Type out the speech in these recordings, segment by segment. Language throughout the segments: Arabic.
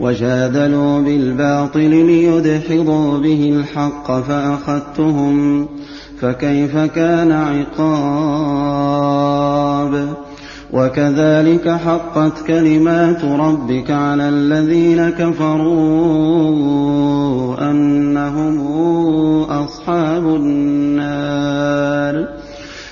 وجادلوا بالباطل ليدحضوا به الحق فأخذتهم فكيف كان عقاب؟ وكذلك حقت كلمات ربك على الذين كفروا أنهم أصحاب النار.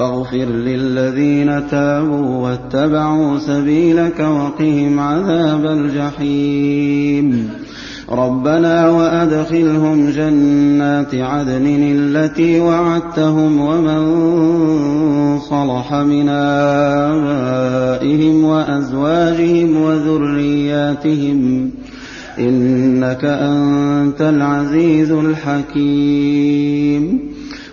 فاغفر للذين تابوا واتبعوا سبيلك وقهم عذاب الجحيم. ربنا وأدخلهم جنات عدن التي وعدتهم ومن صلح من آبائهم وأزواجهم وذرياتهم. إنك أنت العزيز الحكيم.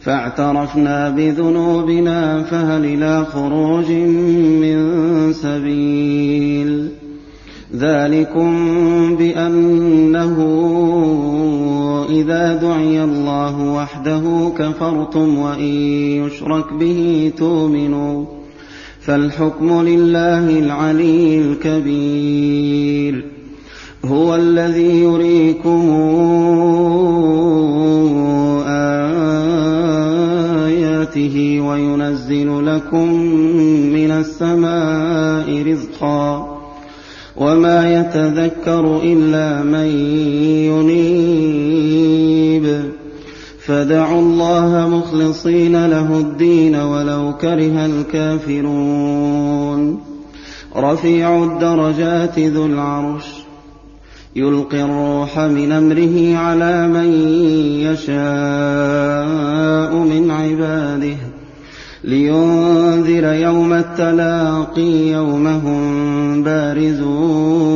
فاعترفنا بذنوبنا فهل إلى خروج من سبيل ذلكم بأنه إذا دعي الله وحده كفرتم وإن يشرك به تؤمنوا فالحكم لله العلي الكبير هو الذي يريكم آياته وينزل لكم من السماء رزقا وما يتذكر إلا من ينيب. فدعوا الله مخلصين له الدين ولو كره الكافرون. رفيع الدرجات ذو العرش. يلقي الروح من أمره على من يشاء من عباده لينذر يوم التلاقي يوم هم بارزون.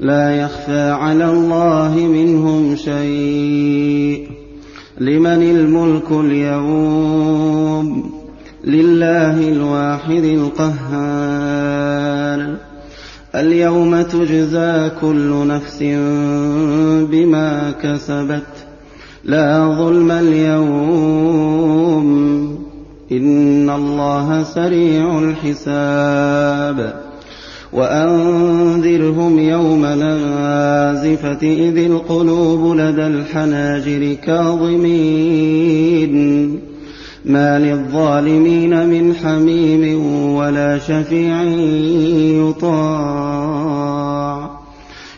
لا يخفى على الله منهم شيء. لمن الملك اليوم؟ لله الواحد القهار. اليوم تجزى كل نفس بما كسبت. لا ظلم اليوم. إن الله سريع الحساب. وأنذرهم يوم لازفه إذ القلوب لدى الحناجر كاظمين. ما للظالمين من حميم ولا شفيع يطاع.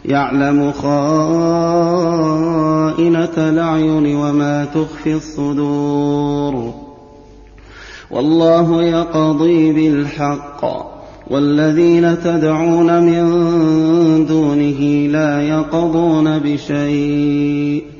يعلم خائنة الأعين وما تخفي الصدور. والله يقضي بالحق. والذين تدعون من دونه لا يقضون بشيء.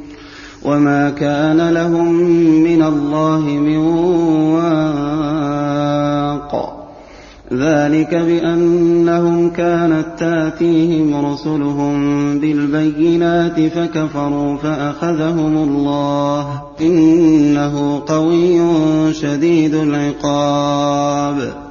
وما كان لهم من الله من واق ذلك بأنهم كانت تاتيهم رسلهم بالبينات فكفروا فأخذهم الله إنه قوي شديد العقاب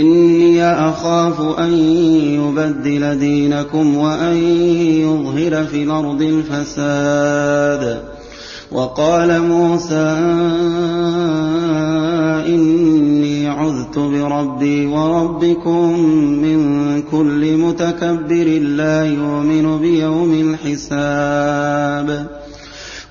إني أخاف أن يبدل دينكم وأن يظهر في الأرض الفساد. وقال موسى إني عذت بربي وربكم من كل متكبر لا يؤمن بيوم الحساب.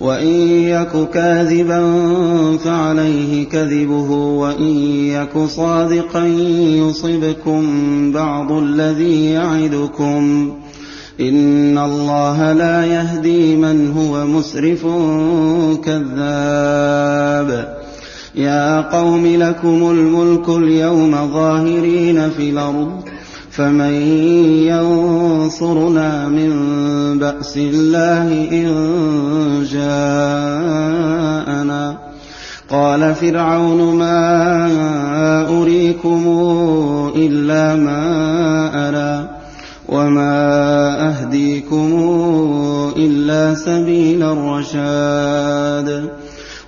وإن يك كاذبا فعليه كذبه وإن يك صادقا يصبكم بعض الذي يعدكم إن الله لا يهدي من هو مسرف كذاب يا قوم لكم الملك اليوم ظاهرين في الأرض فمن ينصرنا من بأس الله إن جاءنا قال فرعون ما أريكم إلا ما أرى وما أهديكم إلا سبيل الرشاد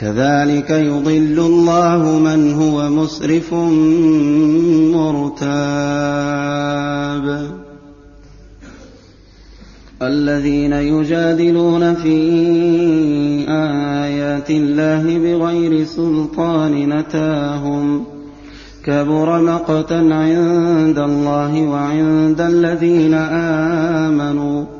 كذلك يضل الله من هو مسرف مرتاب. الذين يجادلون في آيات الله بغير سلطان نتاهم كبر مقتا عند الله وعند الذين آمنوا.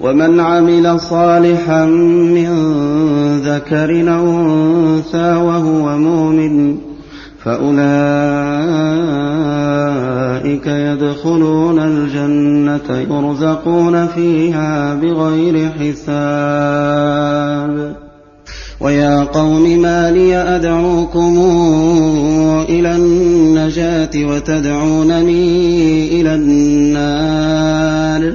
ومن عمل صالحا من ذكر أو أنثى وهو مؤمن فأولئك يدخلون الجنة يرزقون فيها بغير حساب. ويا قوم ما لي أدعوكم إلى النجاة وتدعونني إلى النار.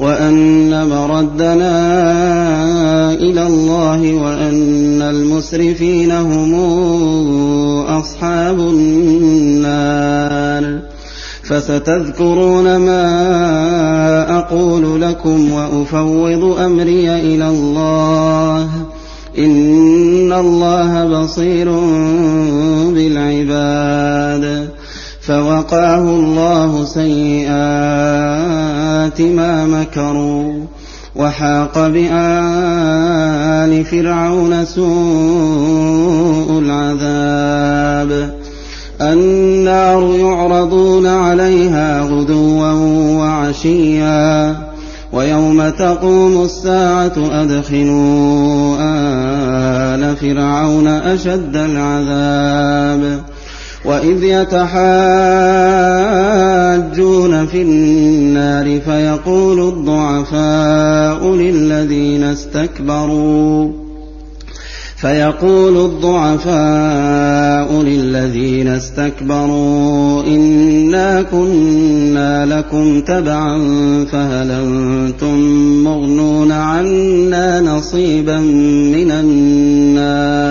وأن مردنا إلى الله وأن المسرفين هم أصحاب النار. فستذكرون ما أقول لكم وأفوض أمري إلى الله. إن الله بصير بالعباد. فوقاه الله سيئات ما مكروا وحاق بآل فرعون سوء العذاب النار يعرضون عليها غدوا وعشيا ويوم تقوم الساعة أدخلوا آل فرعون أشد العذاب وإذ يتحاجون في النار فيقول الضعفاء للذين استكبروا فيقول الضعفاء للذين استكبروا إنا كنا لكم تبعا فهل أنتم مغنون عنا نصيبا من النار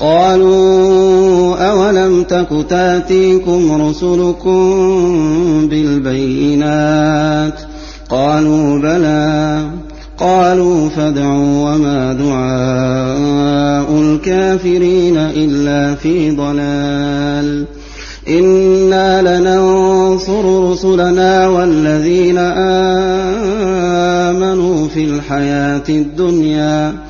قالوا أولم تك تأتيكم رسلكم بالبينات قالوا بلى قالوا فادعوا وما دعاء الكافرين إلا في ضلال إنا لننصر رسلنا والذين آمنوا في الحياة الدنيا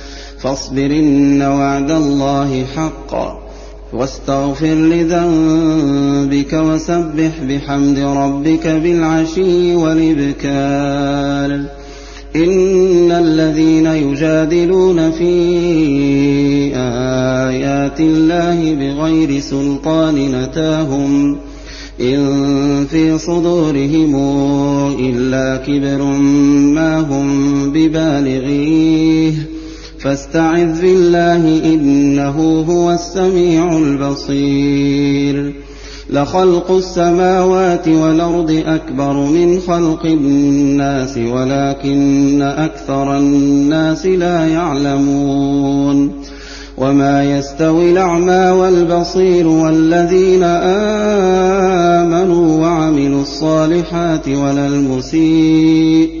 فاصبر إن وعد الله حق واستغفر لذنبك وسبح بحمد ربك بالعشي والإبكار. إن الذين يجادلون في آيات الله بغير سلطان نتاهم إن في صدورهم إلا كبر ما هم ببالغيه. فاستعذ بالله إنه هو السميع البصير. لخلق السماوات والأرض أكبر من خلق الناس ولكن أكثر الناس لا يعلمون. وما يستوي الأعمى والبصير والذين آمنوا وعملوا الصالحات ولا المسيء.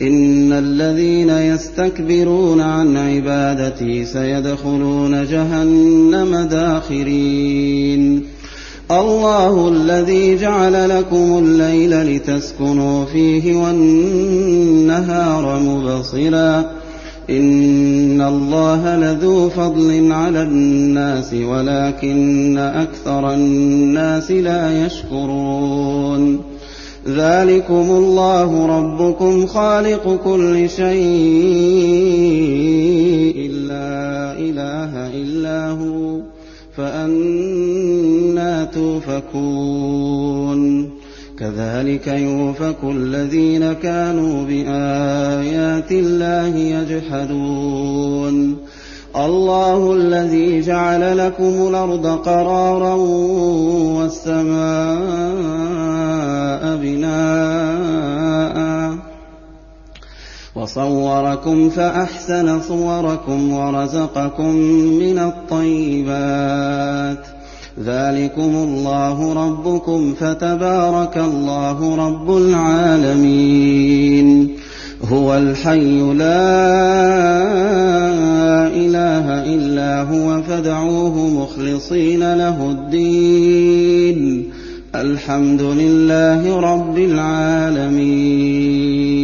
إن الذين يستكبرون عن عبادتي سيدخلون جهنم داخرين. الله الذي جعل لكم الليل لتسكنوا فيه والنهار مبصرا. إن الله لذو فضل على الناس ولكن أكثر الناس لا يشكرون. ذلكم الله ربكم خالق كل شيء. لا إله إلا هو فأنا توفكون. كذلك يوفك الذين كانوا بآيات الله يجحدون. الله الذي جعل لكم الأرض قرارا والسماء وصوركم فأحسن صوركم ورزقكم من الطيبات. ذلكم الله ربكم فتبارك الله رب العالمين. هو الحي لا إله إلا هو فادعوه مخلصين له الدين. الحمد لله رب العالمين.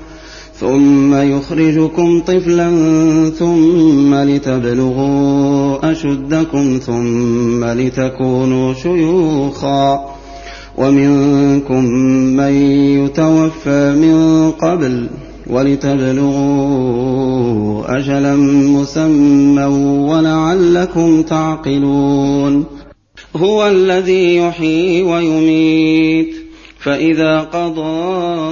ثم يخرجكم طفلا ثم لتبلغوا أشدكم ثم لتكونوا شيوخا ومنكم من يتوفى من قبل ولتبلغوا أجلا مسمى ولعلكم تعقلون هو الذي يحيي ويميت فإذا قضى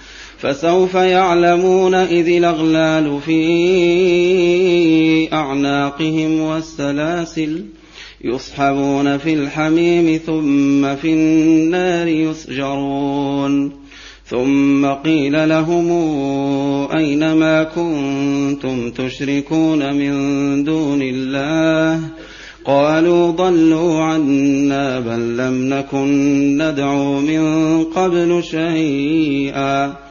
فسوف يعلمون إذ الأغلال في أعناقهم والسلاسل يصحبون في الحميم ثم في النار يسجرون ثم قيل لهم أين ما كنتم تشركون من دون الله قالوا ضلوا عنا بل لم نكن ندعو من قبل شيئا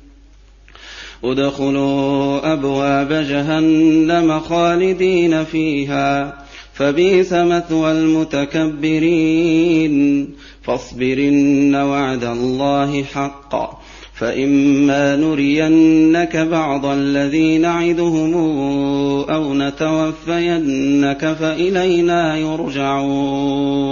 ادخلوا أبواب جهنم خالدين فيها فبئس مثوى المتكبرين. فاصبرن وعد الله حقا فإما نرينك بعض الذي نعدهم أو نتوفينك فإلينا يرجعون.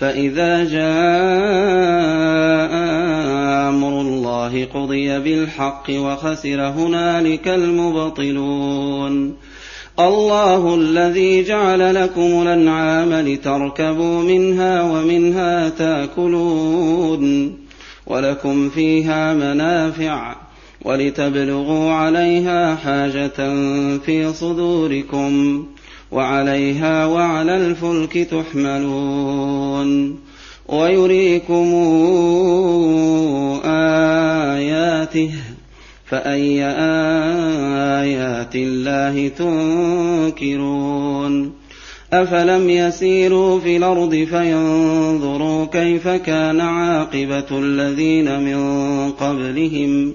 فإذا جاء أمر الله قضي بالحق وخسر هنالك المبطلون. الله الذي جعل لكم الأنعام لتركبوا منها ومنها تأكلون. ولكم فيها منافع ولتبلغوا عليها حاجة في صدوركم. وعليها وعلى الفلك تحملون ويريكم آياته فأي آيات الله تنكرون أفلم يسيروا في الأرض فينظروا كيف كان عاقبة الذين من قبلهم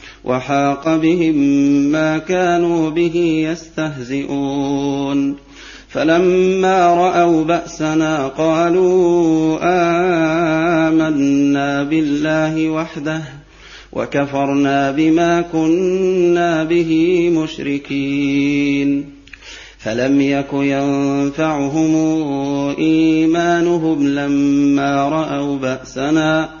وحاق بهم ما كانوا به يستهزئون. فلما رأوا بأسنا قالوا آمنا بالله وحده وكفرنا بما كنا به مشركين. فلم يك ينفعهم إيمانهم لما رأوا بأسنا